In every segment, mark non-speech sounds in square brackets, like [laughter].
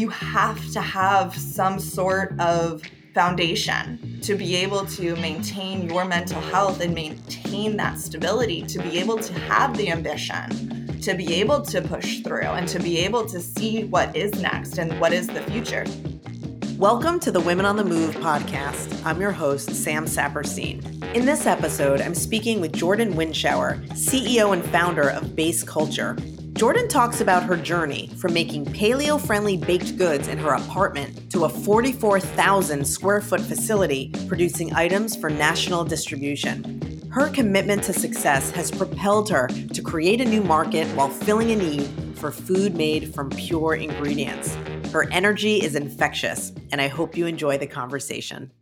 you have to have some sort of foundation to be able to maintain your mental health and maintain that stability, to be able to have the ambition, to be able to push through, and to be able to see what is next and what is the future. Welcome to the Women on the Move podcast. I'm your host, Sam Saperstein. In this episode, I'm speaking with Jordan Windschauer, CEO and founder of Base Culture. Jordan talks about her journey from making paleo friendly baked goods in her apartment to a 44,000 square foot facility producing items for national distribution. Her commitment to success has propelled her to create a new market while filling a need for food made from pure ingredients. Her energy is infectious, and I hope you enjoy the conversation.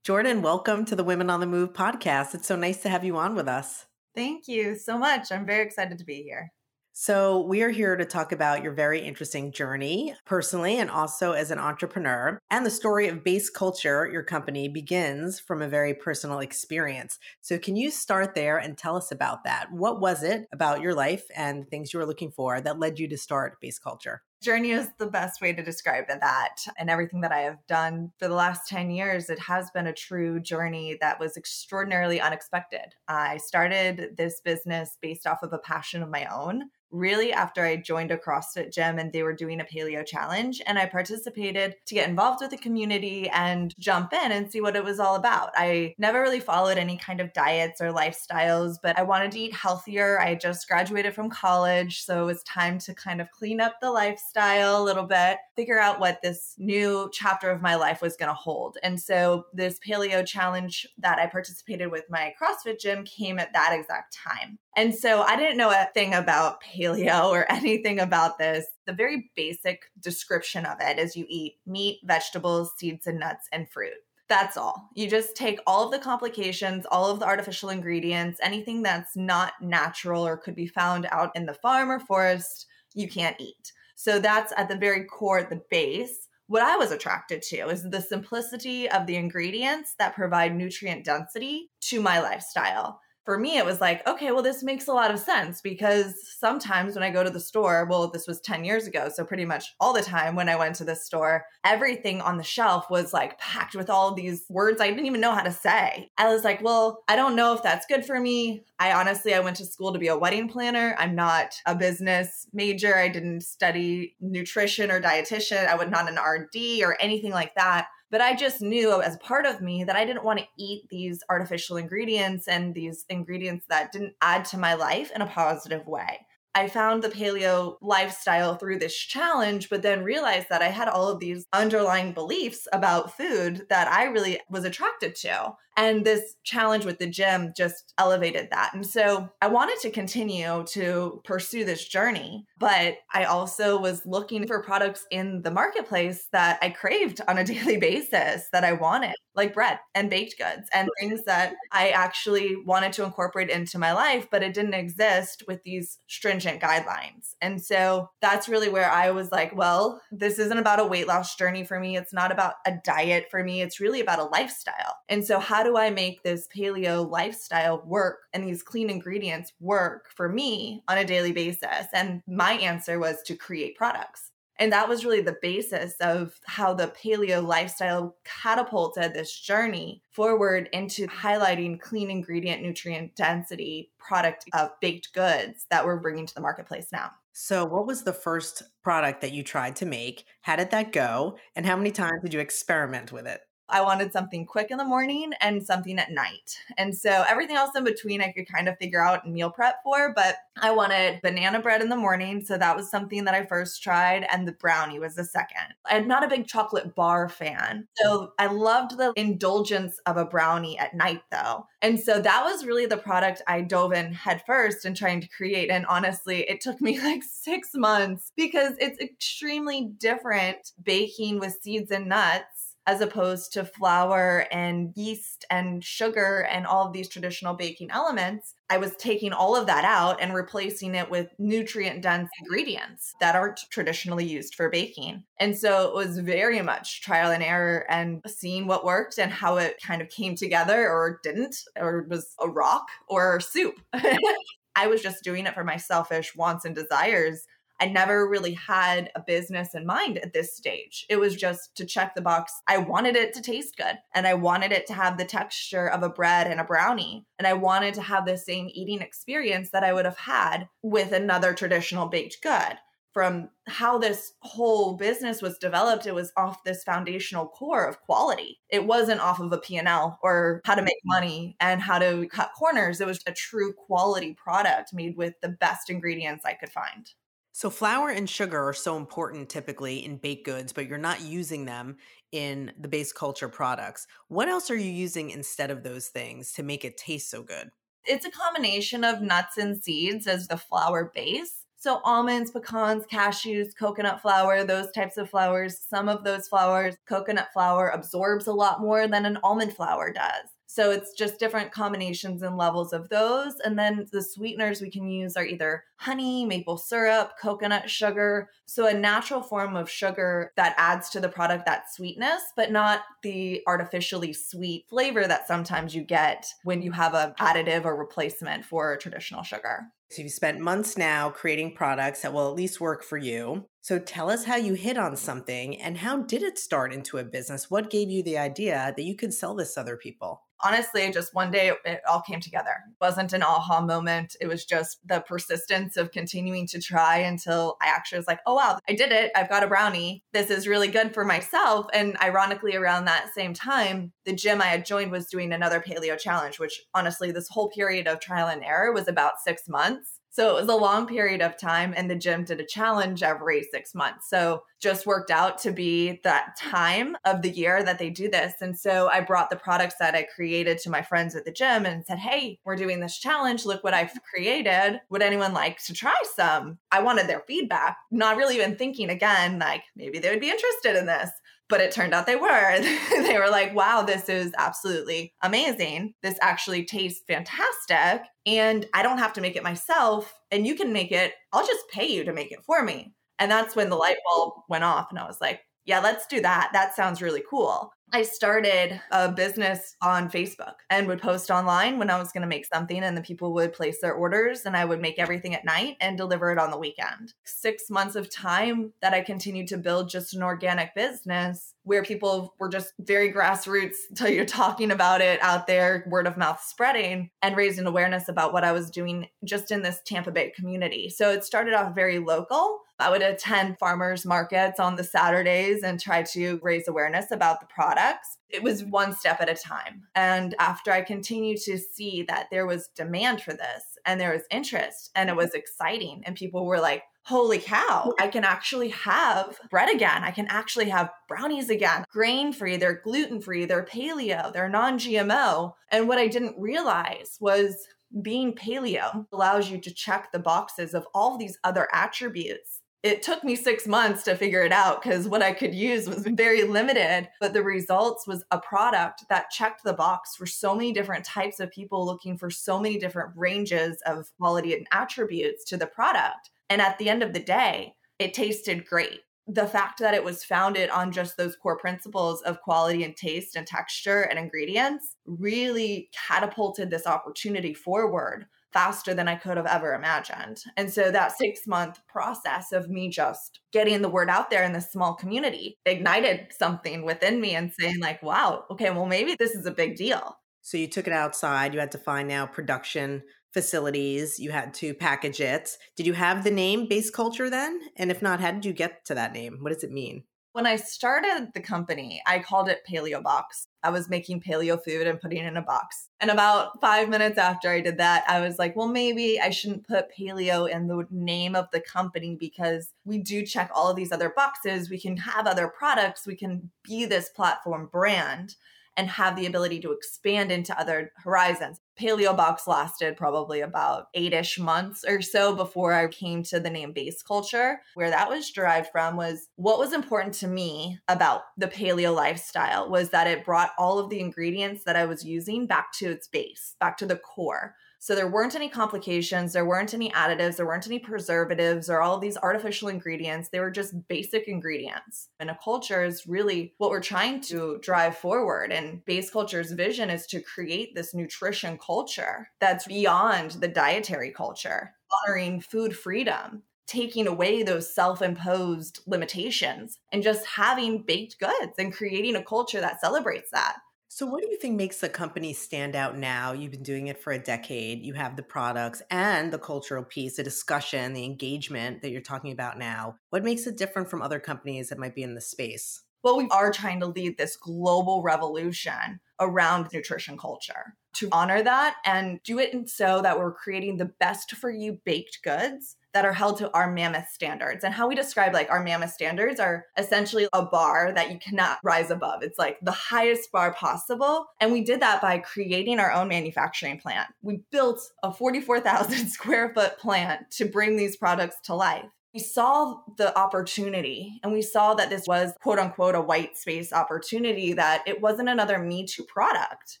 Jordan, welcome to the Women on the Move podcast. It's so nice to have you on with us. Thank you so much. I'm very excited to be here. So, we are here to talk about your very interesting journey personally and also as an entrepreneur. And the story of Base Culture, your company, begins from a very personal experience. So, can you start there and tell us about that? What was it about your life and things you were looking for that led you to start Base Culture? Journey is the best way to describe that. And everything that I have done for the last 10 years, it has been a true journey that was extraordinarily unexpected. I started this business based off of a passion of my own really after I joined a CrossFit gym and they were doing a paleo challenge. And I participated to get involved with the community and jump in and see what it was all about. I never really followed any kind of diets or lifestyles, but I wanted to eat healthier. I just graduated from college. So it was time to kind of clean up the lifestyle a little bit, figure out what this new chapter of my life was going to hold. And so this paleo challenge that I participated with my CrossFit gym came at that exact time. And so I didn't know a thing about paleo [laughs] or anything about this. The very basic description of it is you eat meat, vegetables, seeds, and nuts, and fruit. That's all. You just take all of the complications, all of the artificial ingredients, anything that's not natural or could be found out in the farm or forest, you can't eat. So that's at the very core, the base. What I was attracted to is the simplicity of the ingredients that provide nutrient density to my lifestyle for me, it was like, okay, well, this makes a lot of sense because sometimes when I go to the store, well, this was 10 years ago. So pretty much all the time when I went to the store, everything on the shelf was like packed with all these words I didn't even know how to say. I was like, well, I don't know if that's good for me. I honestly, I went to school to be a wedding planner. I'm not a business major. I didn't study nutrition or dietitian. I was not an RD or anything like that. But I just knew as part of me that I didn't want to eat these artificial ingredients and these ingredients that didn't add to my life in a positive way. I found the paleo lifestyle through this challenge, but then realized that I had all of these underlying beliefs about food that I really was attracted to. And this challenge with the gym just elevated that. And so I wanted to continue to pursue this journey, but I also was looking for products in the marketplace that I craved on a [laughs] daily basis that I wanted, like bread and baked goods and things that I actually wanted to incorporate into my life, but it didn't exist with these stringent guidelines. And so that's really where I was like, well, this isn't about a weight loss journey for me. It's not about a diet for me. It's really about a lifestyle. And so, how do do I make this paleo lifestyle work and these clean ingredients work for me on a daily basis? And my answer was to create products. And that was really the basis of how the paleo lifestyle catapulted this journey forward into highlighting clean ingredient, nutrient density product of baked goods that we're bringing to the marketplace now. So, what was the first product that you tried to make? How did that go? And how many times did you experiment with it? I wanted something quick in the morning and something at night. And so everything else in between I could kind of figure out and meal prep for, but I wanted banana bread in the morning. So that was something that I first tried. And the brownie was the second. I'm not a big chocolate bar fan. So I loved the indulgence of a brownie at night though. And so that was really the product I dove in head first and trying to create. And honestly, it took me [laughs] like six months because it's extremely different baking with seeds and nuts as opposed to flour and yeast and sugar and all of these traditional baking elements. I was taking all of that out and replacing it with nutrient dense ingredients that aren't traditionally used for baking. And so it was very much trial and error and seeing what worked and how it kind of came together or didn't, or was a rock or soup. [laughs] I was just doing it for my selfish wants and desires I never really had a business in mind at this stage. It was just to check the box. I wanted it to taste good and I wanted it to have the texture of a bread and a brownie. And I wanted to have the same eating experience that I would have had with another traditional baked good from how this whole business was developed it was off this foundational core of quality it wasn't off of a p&l or how to make money and how to cut corners it was a true quality product made with the best ingredients i could find so flour and sugar are so important typically in baked goods but you're not using them in the base culture products. What else are you using instead of those things to make it taste so good? It's a combination of nuts and seeds as the flour base. So, almonds, pecans, cashews, coconut flour, those types of flours, some of those flours, coconut flour absorbs a lot more than an almond flour does. So it's just different combinations and levels of those. And then the sweeteners we can use are either honey, maple syrup, coconut sugar. So a natural form of sugar that adds to the product that sweetness, but not the artificially sweet flavor that sometimes you get when you have an additive or replacement for traditional sugar. So you've spent months now creating products that will at least work for you. So tell us how you hit on something and how did it start into a business? What gave you the idea that you could sell this to other people? Honestly, just one day it all came together. It wasn't an aha moment. It was just the persistence of continuing to try until I actually was like, oh, wow, I did it. I've got a brownie. This is really good for myself. And ironically, around that same time, the gym I had joined was doing another paleo challenge, which honestly, this whole period of trial and error was about six months. So it was a long period of time, and the gym did a challenge every six months. So just worked out to be that time of the year that they do this. And so I brought the products that I created to my friends at the gym and said, Hey, we're doing this challenge. Look what I've created. Would anyone like to try some? I wanted their feedback, not really even thinking again, like maybe they would be interested in this but it turned out they were. [laughs] they were like, wow, this is absolutely amazing. This actually tastes fantastic. And I don't have to make it myself. And you can make it. I'll just pay you to make it for me. And that's when the light bulb went off. And I was like, yeah, let's do that. That sounds really cool. I started a business on Facebook and would post online when I was going to make something, and the people would place their orders, and I would make everything at night and deliver it on the weekend. Six months of time that I continued to build just an organic business where people were just very grassroots [laughs] until you're talking about it out there, word of mouth spreading, and raising awareness about what I was doing just in this Tampa Bay community. So it started off very local I would attend farmers markets on the Saturdays and try to raise awareness about the products. It was one step at a time. And after I continued to see that there was demand for this and there was interest and it was exciting, and people were like, holy cow, I can actually have bread again. I can actually have brownies again, grain free, they're gluten free, they're paleo, they're non GMO. And what I didn't realize was being paleo allows you to check the boxes of all these other attributes it took me six months to figure it out because what I could use was very limited. But the results was a product that checked the box for so many different types of people looking for so many different ranges of quality and attributes to the product. And at the end of the day, it tasted great. The fact that it was founded on just those core principles of quality and taste and texture and ingredients really catapulted this opportunity forward faster than I could have ever imagined. And so that six month process of me just getting the word out there in this small community ignited something within me and saying, like, wow, okay, well, maybe this is a big deal. So you took it outside, you had to find now production facilities, you had to package it. Did you have the name base culture then? And if not, how did you get to that name? What does it mean? When I started the company, I called it Paleo Box. I was making paleo food and putting it in a box. And about five minutes after I did that, I was like, well, maybe I shouldn't put paleo in the name of the company because we do check all of these other boxes. We can have other products, we can be this platform brand and have the ability to expand into other horizons. Paleo Box lasted probably about eight ish months or so before I came to the name base culture. Where that was derived from was what was important to me about the paleo lifestyle was that it brought all of the ingredients that I was using back to its base, back to the core. So there weren't any complications, there weren't any additives, there weren't any preservatives or all of these artificial ingredients. They were just basic ingredients. And a culture is really what we're trying to drive forward. And base culture's vision is to create this nutrition culture that's beyond the dietary culture, honoring food freedom taking away those self imposed limitations and just having baked goods and creating a culture that celebrates that. So, what do you think makes the company stand out now? You've been doing it for a decade. You have the products and the cultural piece, the discussion, the engagement that you're talking about now. What makes it different from other companies that might be in the space? Well, we are trying to lead this global revolution around nutrition culture to honor that and do it in so that we're creating the best for you baked goods that are held to our mammoth standards. And how we describe like our mammoth standards are essentially a bar that you cannot rise above. It's like the highest bar possible. And we did that by creating our own manufacturing plant. We built a 44,000 [laughs] square foot plant to bring these products to life we saw the opportunity and we saw that this was quote unquote a white space opportunity that it wasn't another me too product.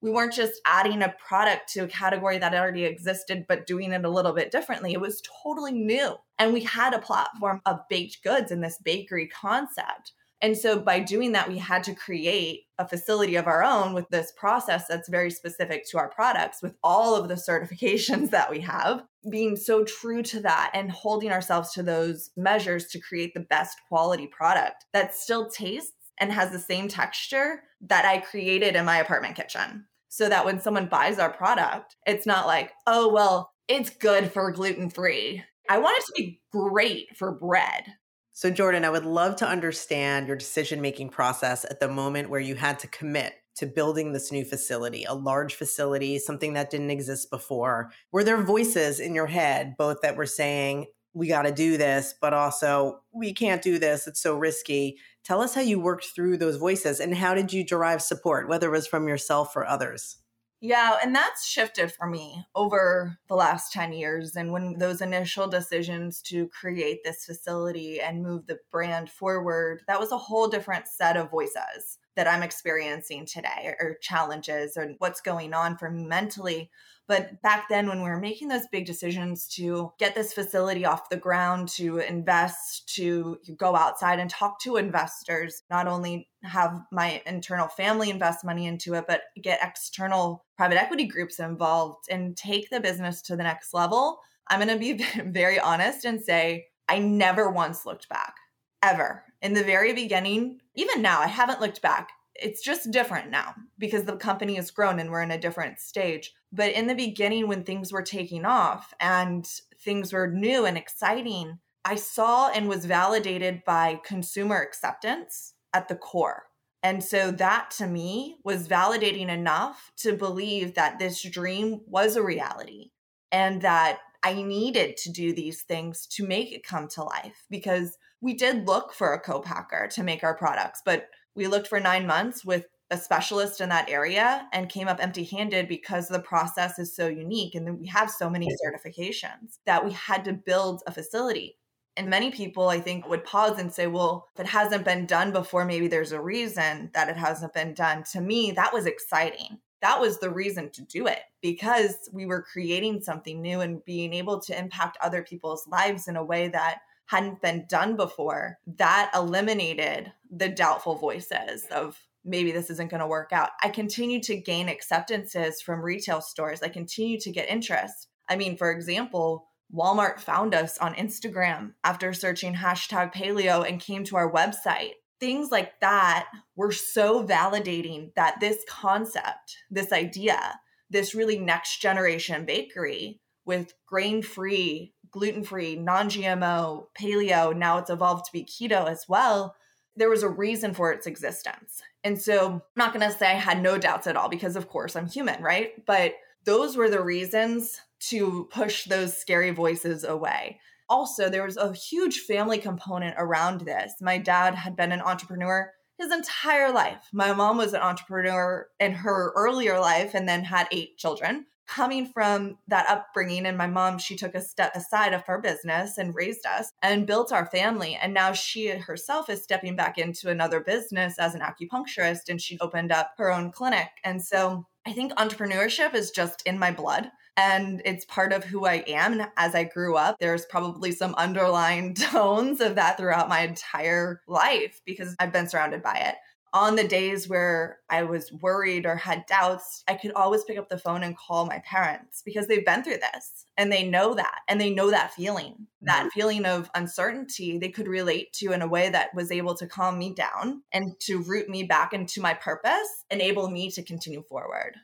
We weren't just adding a product to a category that already existed but doing it a little bit differently. It was totally new. And we had a platform of baked goods in this bakery concept and so by doing that, we had to create a facility of our own with this process that's very specific to our products, with all of the certifications [laughs] that we have, being so true to that and holding ourselves to those measures to create the best quality product that still tastes and has the same texture that I created in my apartment kitchen. So that when someone buys our product, it's not like, oh, well, it's good for gluten free. I want it to be great for bread. So, Jordan, I would love to understand your decision making process at the moment where you had to commit to building this new facility, a large facility, something that didn't exist before. Were there voices in your head, both that were saying, we got to do this, but also, we can't do this, it's so risky? Tell us how you worked through those voices and how did you derive support, whether it was from yourself or others? Yeah, and that's shifted for me over the last 10 years. And when those initial decisions to create this facility and move the brand forward, that was a whole different set of voices that I'm experiencing today or challenges or what's going on for me mentally. But back then, when we were making those big decisions to get this facility off the ground, to invest, to go outside and talk to investors, not only have my internal family invest money into it, but get external private equity groups involved and take the business to the next level, I'm going to be [laughs] very honest and say, I never once looked back, ever. In the very beginning, even now, I haven't looked back it's just different now because the company has grown and we're in a different stage. But in the beginning, when things were taking off and things were new and exciting, I saw and was validated by consumer acceptance at the core. And so that to me was validating enough to believe that this dream was a reality and that I needed to do these things to make it come to life because we did look for a co-packer to make our products, but we looked for nine months with a specialist in that area and came up empty handed because the process is so unique and we have so many certifications that we had to build a facility. And many people, I think, would pause and say, well, if it hasn't been done before, maybe there's a reason that it hasn't been done. To me, that was exciting. That was the reason to do it because we were creating something new and being able to impact other people's lives in a way that hadn't been done before, that eliminated the doubtful voices of maybe this isn't going to work out. I continue to gain acceptances from retail stores. I continue to get interest. I mean, for example, Walmart found us on Instagram after searching hashtag paleo and came to our website. Things like that were so validating that this concept, this idea, this really next generation bakery with grain free gluten free, non GMO, paleo. Now it's evolved to be keto as well. There was a reason for its existence. And so I'm not going to say I had no doubts at all because, of course, I'm human, right? But those were the reasons to push those scary voices away. Also, there was a huge family component around this. My dad had been an entrepreneur his entire life. My mom was an entrepreneur in her earlier life and then had eight children coming from that upbringing and my mom she took a step aside of her business and raised us and built our family and now she herself is stepping back into another business as an acupuncturist and she opened up her own clinic and so i think entrepreneurship is just in my blood and it's part of who I am. And as I grew up, there's probably some underlying [laughs] tones of that throughout my entire life because I've been surrounded by it on the days where I was worried or had doubts, I could always pick up the phone and call my parents because they've been through this and they know that and they know that feeling, that mm-hmm. feeling of uncertainty they could relate to in a way that was able to calm me down and to root me back into my purpose, enable me to continue forward.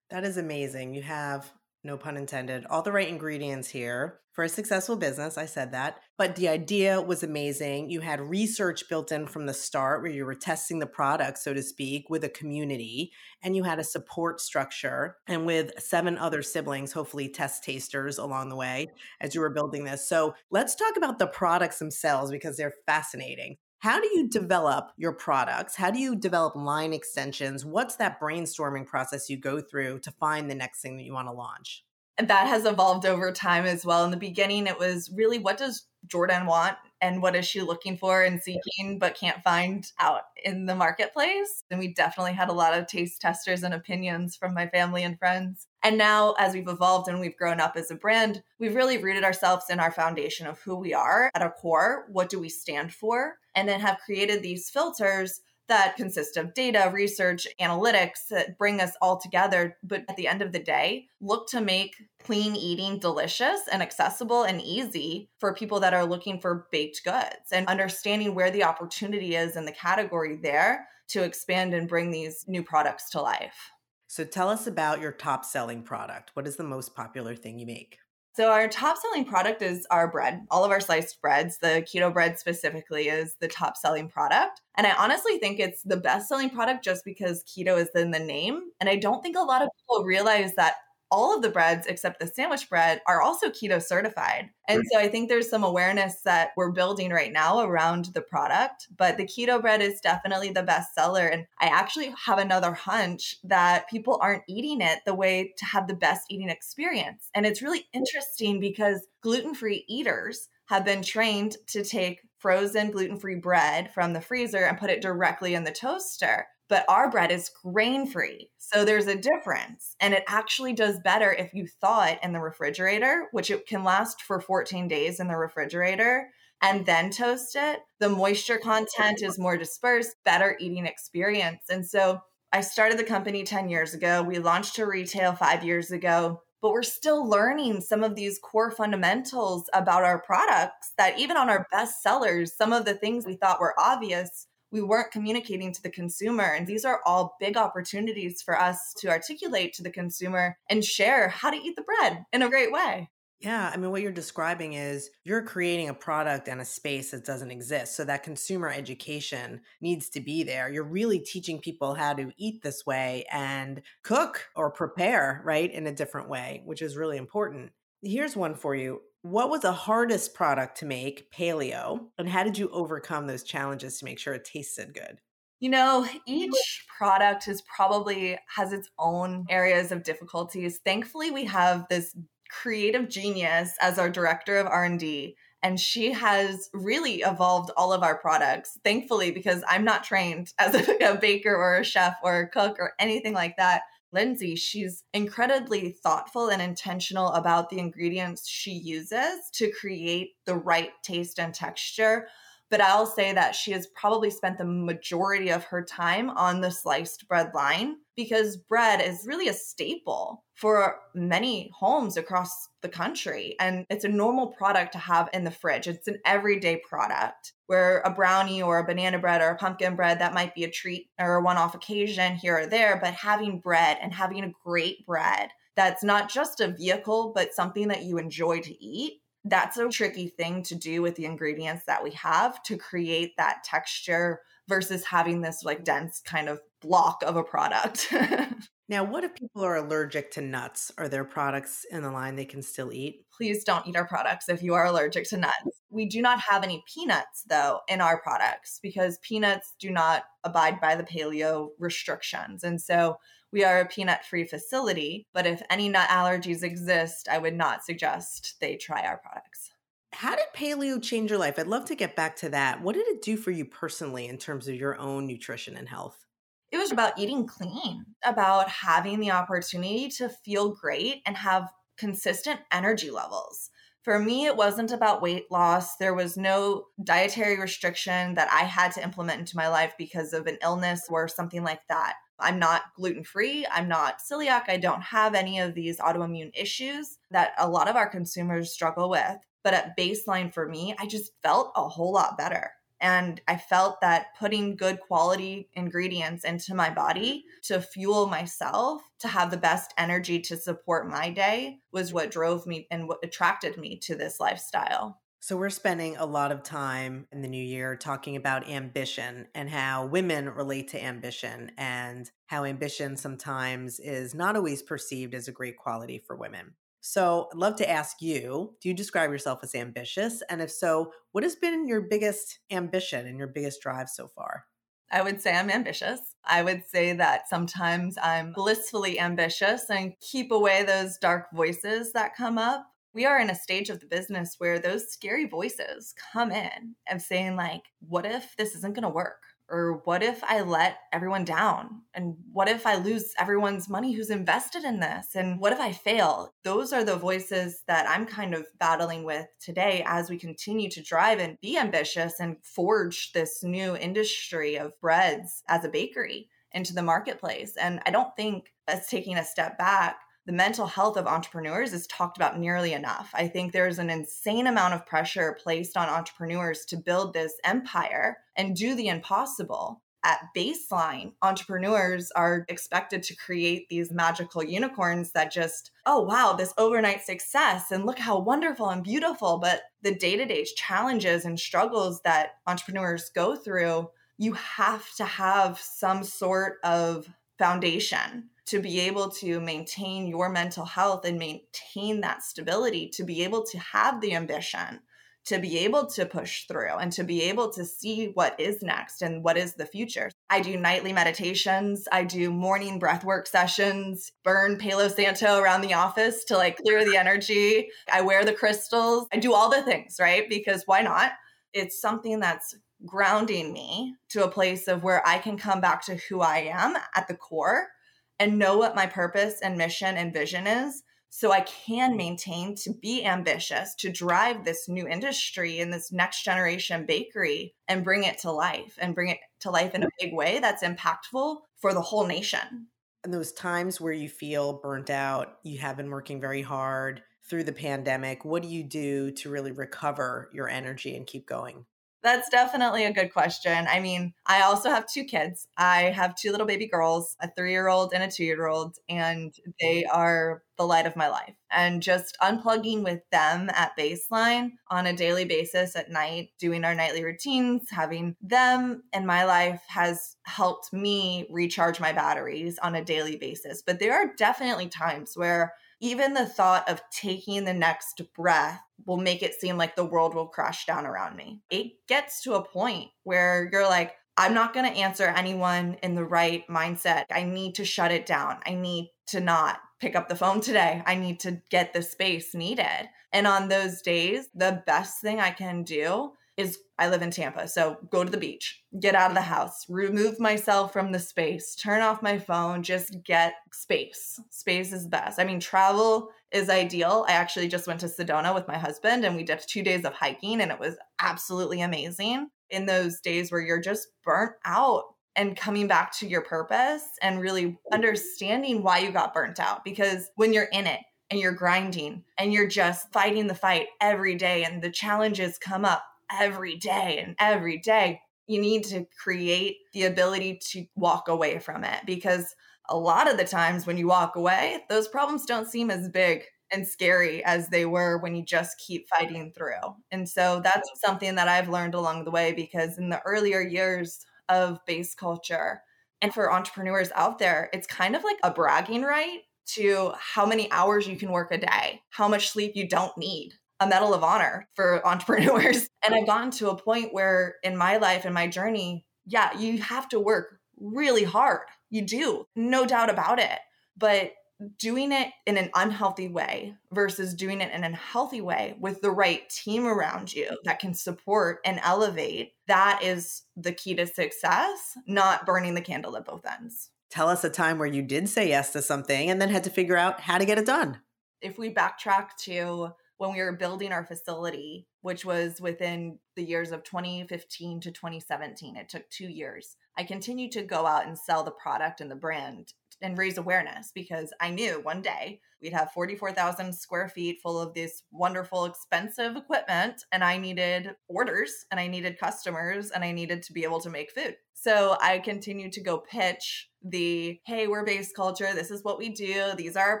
That is amazing. You have no pun intended, all the right ingredients here for a successful business. I said that. But the idea was amazing. You had research built in from the start where you were testing the product, so to speak, with a community, and you had a support structure and with seven other siblings, hopefully test tasters along the way as you were building this. So let's talk about the products themselves because they're fascinating. How do you develop your products? How do you develop line extensions? What's that brainstorming process you go through to find the next thing that you want to launch? And that has evolved over time as well. In the beginning, it was really what does Jordan want and what is she looking for and seeking but can't find out in the marketplace? And we definitely had a lot of taste testers and opinions from my family and friends. And now, as we've evolved and we've grown up as a brand, we've really rooted ourselves in our foundation of who we are at our core. What do we stand for? And then have created these filters that consist of data, research, analytics that bring us all together. But at the end of the day, look to make clean eating delicious and accessible and easy for people that are looking for baked goods and understanding where the opportunity is in the category there to expand and bring these new products to life. So tell us about your top selling product. What is the most popular thing you make? So, our top selling product is our bread. All of our sliced breads, the keto bread specifically, is the top selling product. And I honestly think it's the best selling product just because keto is in the name. And I don't think a lot of people realize that all of the breads except the sandwich bread are also keto certified. And right. so I think there's some awareness that we're building right now around the product, but the keto bread is definitely the best seller. And I actually have another hunch that people aren't eating it the way to have the best eating experience. And it's really interesting because gluten free eaters have been trained to take frozen gluten free bread from the freezer and put it directly in the toaster but our bread is grain free. So there's a difference. And it actually does better if you thaw it in the refrigerator, which it can last for 14 days in the refrigerator, and then toast it. The moisture content is more dispersed, better eating experience. And so I started the company 10 years ago. We launched to retail five years ago but we're still learning some of these core fundamentals about our products that even on our best sellers, some of the things we thought were obvious we weren't communicating to the consumer. And these are all big opportunities for us to articulate to the consumer and share how to eat the bread in a great way. Yeah, I mean, what you're describing is you're creating a product and a space that doesn't exist. So that consumer education needs to be there. You're really teaching people how to eat this way and cook or prepare, right, in a different way, which is really important. Here's one for you. What was the hardest product to make, paleo, and how did you overcome those challenges to make sure it tasted good? You know, each mm-hmm. product is probably has its own areas of difficulties. Thankfully, we have this creative genius as our director of R&D and she has really evolved all of our products thankfully because i'm not trained as [laughs] a, baker or a chef or a cook or anything like that Lindsay, she's incredibly thoughtful and intentional about the ingredients she uses to create the right taste and texture. But I'll say that she has probably spent the majority of her time on the sliced bread line because bread is really a staple for many homes across the country. And it's a normal product to have in the fridge. It's an everyday product where a brownie or a banana bread or a pumpkin bread, that might be a treat or a one off occasion here or there. But having bread and having a great bread that's not just a vehicle, but something that you enjoy to eat. That's a tricky thing to do with the ingredients that we have to create that texture versus having this like dense kind of block of a product. [laughs] now, what if people are allergic to nuts? Are there products in the line they can still eat? Please don't eat our products if you are allergic to nuts. We do not have any peanuts, though, in our products because peanuts do not abide by the paleo restrictions. And so we are a peanut free facility. But if any nut allergies exist, I would not suggest they try our products. How did paleo change your life? I'd love to get back to that. What did it do for you personally in terms of your own nutrition and health? It was about eating clean, about having the opportunity to feel great and have consistent energy levels. For me, it wasn't about weight loss. There was no dietary restriction that I had to implement into my life because of an illness or something like that. I'm not gluten free. I'm not celiac. I don't have any of these autoimmune issues that a lot of our consumers struggle with. But at baseline for me, I just felt a whole lot better. And I felt that putting good quality ingredients into my body to fuel myself, to have the best energy to support my day, was what drove me and what attracted me to this lifestyle. So, we're spending a lot of time in the new year talking about ambition and how women relate to ambition and how ambition sometimes is not always perceived as a great quality for women. So I'd love to ask you do you describe yourself as ambitious? And if so, what has been your biggest ambition and your biggest drive so far? I would say I'm ambitious. I would say that sometimes I'm blissfully ambitious and keep away those dark voices that come up. We are in a stage of the business where those scary voices come in and saying, like, what if this isn't going to work? Or what if I let everyone down? And what if I lose everyone's money who's invested in this? And what if I fail? Those are the voices that I'm kind of battling with today as we continue to drive and be ambitious and forge this new industry of breads as a bakery into the marketplace. And I don't think us taking a step back the mental health of entrepreneurs is talked about nearly enough. I think there's an insane amount of pressure placed on entrepreneurs to build this empire and do the impossible. At baseline, entrepreneurs are expected to create these magical unicorns that just, oh, wow, this overnight success, and look how wonderful and beautiful. But the day to day challenges and struggles that entrepreneurs go through, you have to have some sort of foundation to be able to maintain your mental health and maintain that stability, to be able to have the ambition, to be able to push through and to be able to see what is next and what is the future. I do nightly meditations, I do morning breathwork sessions, burn Palo Santo around the office to like clear the energy. I wear the crystals. I do all the things, right? Because why not? It's something that's grounding me to a place of where I can come back to who I am at the core and know what my purpose and mission and vision is so I can maintain to be ambitious, to drive this new industry and this next generation bakery and bring it to life and bring it to life in a big way that's impactful for the whole nation. And those times where you feel burnt out, you have been working very hard through the pandemic, what do you do to really recover your energy and keep going? That's definitely a good question. I mean, I also have two kids. I have two little baby girls, a three year old and a two year old, and they are the light of my life. And just unplugging with them at baseline on a daily basis at night, doing our nightly routines, having them in my life has helped me recharge my batteries on a daily basis. But there are definitely times where even the thought of taking the next breath will make it seem like the world will crash down around me. It gets to a point where you're like, I'm not going to answer anyone in the right mindset. I need to shut it down. I need to not pick up the phone today. I need to get the space needed. And on those days, the best thing I can do is I live in Tampa. So go to the beach, get out of the house, remove myself from the space, turn off my phone, just get space. Space is best. I mean, travel is ideal. I actually just went to Sedona with my husband and we did two days of hiking and it was absolutely amazing. In those days where you're just burnt out and coming back to your purpose and really understanding why you got burnt out. Because when you're in it, and you're grinding and you're just fighting the fight every day and the challenges come up every day and every day. You need to create the ability to walk away from it because a lot of the times when you walk away, those problems don't seem as big and scary as they were when you just keep fighting through. And so that's something that I've learned along the way because in the earlier years of base culture and for entrepreneurs out there, it's kind of like a bragging right to how many hours you can work a day, how much sleep you don't need a medal of honor for [laughs] entrepreneurs. [laughs] And I've gotten to a point where in my life and my journey, yeah, you have to work really hard. You do, no doubt about it. But doing it in an unhealthy way versus doing it in a healthy way with the right team around you that can support and elevate, that is the key to success, not burning the candle at both ends. Tell us a time where you did say yes to something and then had to figure out how to get it done. If we backtrack to when we were building our facility, which was within the years of 2015 to 2017. It took two years. I continued to go out and sell the product and the brand and raise awareness because I knew one day we'd have 44,000 square feet full of this wonderful, expensive equipment, and I needed orders and I needed customers and I needed to be able to make food. So I continued to go pitch the hey, we're base culture. This is what we do. These are our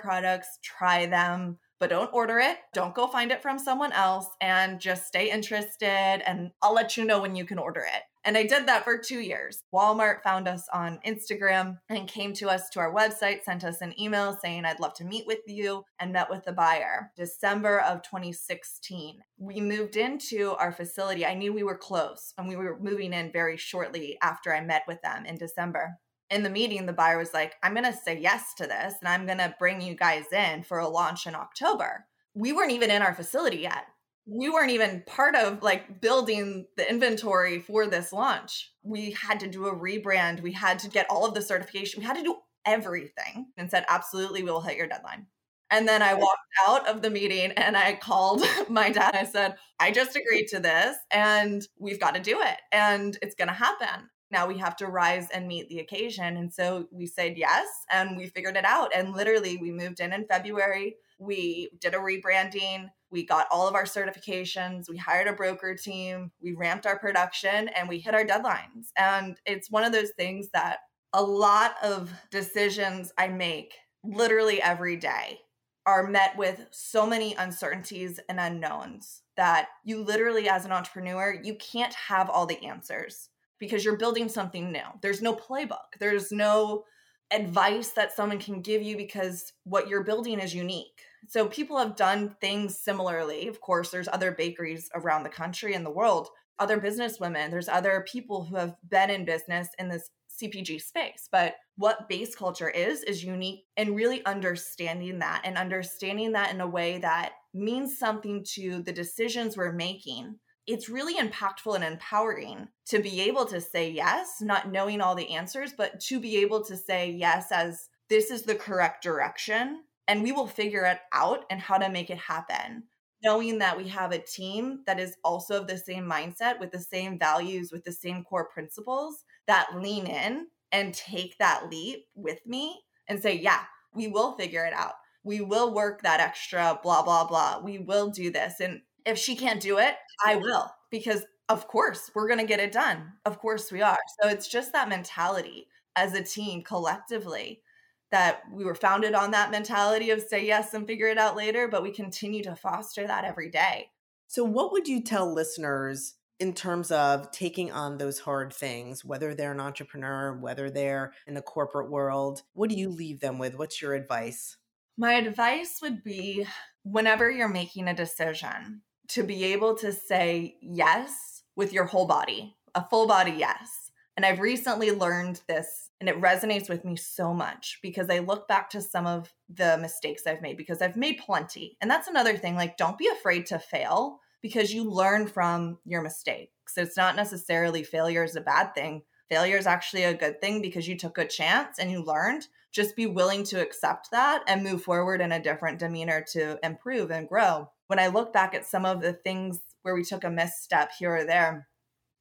products. Try them but don't order it. Don't go find it from someone else and just stay interested. And I'll let you know when you can order it. And I did that for two years. Walmart found us on Instagram and came to us to our website, sent us an email saying, I'd love to meet with you, and met with the buyer. December of 2016. We moved into our facility. I knew we were close and we were moving in very shortly after I met with them in December in the meeting, the buyer was like, I'm going to say yes to this and I'm going to bring you guys in for a launch in October. We weren't even in our facility yet. We weren't even part of like building the inventory for this launch. We had to do a rebrand. We had to get all of the certification. We had to do everything and said, absolutely, we will hit your deadline. And then I walked out of the meeting and I called [laughs] my dad. I said, I just agreed to this and we've got to do it and it's going to happen now we have to rise and meet the occasion. And so we said yes and we figured it out. And literally, we moved in in February. We did a rebranding. We got all of our certifications. We hired a broker team. We ramped our production and we hit our deadlines. And it's one of those things that a lot of decisions I make literally every day are met with so many uncertainties and unknowns that you literally, as an entrepreneur, you can't have all the answers because you're building something new. There's no playbook, there's no advice that someone can give you because what you're building is unique. So people have done things similarly. Of course, there's other bakeries around the country and the world, other businesswomen, there's other people who have been in business in this CPG space. But what base culture is, is unique and really understanding that and understanding that in a way that means something to the decisions we're making it's really impactful and empowering to be able to say yes, not knowing all the answers, but to be able to say yes as this is the correct direction and we will figure it out and how to make it happen. Knowing that we have a team that is also of the same mindset with the same values, with the same core principles that lean in and take that leap with me and say, yeah, we will figure it out. We will work that extra, blah, blah, blah. We will do this. And if she can't do it, I will because of course we're going to get it done. Of course we are. So it's just that mentality as a team collectively that we were founded on that mentality of say yes and figure it out later, but we continue to foster that every day. So, what would you tell listeners in terms of taking on those hard things, whether they're an entrepreneur, whether they're in the corporate world? What do you leave them with? What's your advice? My advice would be whenever you're making a decision, to be able to say yes with your whole body, a full body yes. And I've recently learned this and it resonates with me so much because I look back to some of the mistakes I've made because I've made plenty. And that's another thing like, don't be afraid to fail because you learn from your mistakes. So it's not necessarily failure is a bad thing. Failure is actually a good thing because you took a chance and you learned. Just be willing to accept that and move forward in a different demeanor to improve and grow when I look back at some of the things where we took a misstep here or there,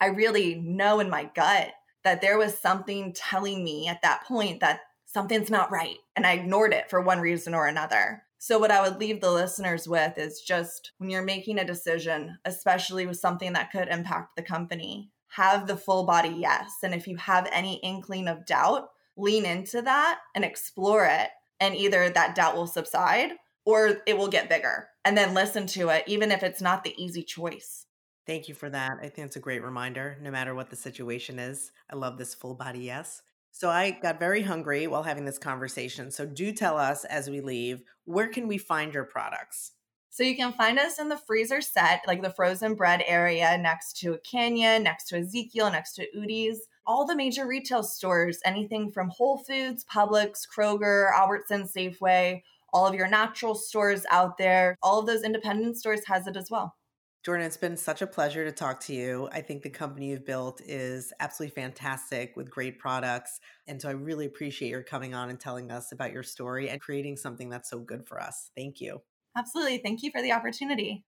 I really know in my gut that there was something telling me at that point that something's not right. And I ignored it for one reason or another. So, what I would leave the listeners with is just when you're making a decision, especially with something that could impact the company, have the full body yes. And if you have any inkling of doubt, lean into that and explore it. And either that doubt will subside or it will get bigger and then listen to it, even if it's not the easy choice. Thank you for that. I think it's a great reminder, no matter what the situation is. I love this full body yes. So I got very hungry while having this conversation. So do tell us as we leave, where can we find your products? So you can find us in the freezer set, like the frozen bread area next to a Canyon, next to Ezekiel, next to Udi's. All the major retail stores, anything from Whole Foods, Publix, Kroger, Albertson, Safeway, all of your natural stores out there. All of those independent stores has it as well. Jordan, it's been such a pleasure to talk to you. I think the company you've built is absolutely fantastic with great products. And so I really appreciate your coming on and telling us about your story and creating something that's so good for us. Thank you. Absolutely. Thank you for the opportunity.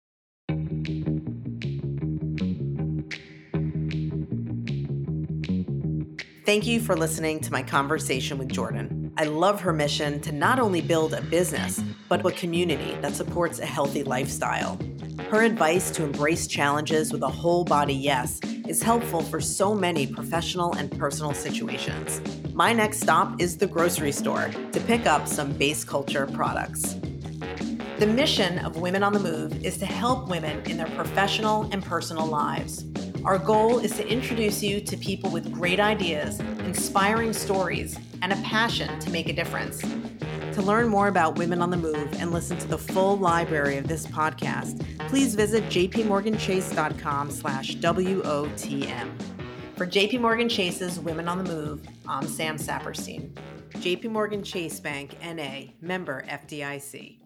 Thank you for listening to my conversation with Jordan. I love her mission to not only build a business, but a community that supports a healthy lifestyle. Her advice to embrace challenges with a whole body yes is helpful for so many professional and personal situations. My next stop is the grocery store to pick up some base culture products. The mission of Women on the Move is to help women in their professional and personal lives. Our goal is to introduce you to people with great ideas, inspiring stories, and a passion to make a difference. To learn more about Women on the Move and listen to the full library of this podcast, please visit jpmorganchase.com slash WOTM. For JPMorgan Chase's Women on the Move, I'm Sam Saperstein. JPMorgan Chase Bank, N.A., member FDIC.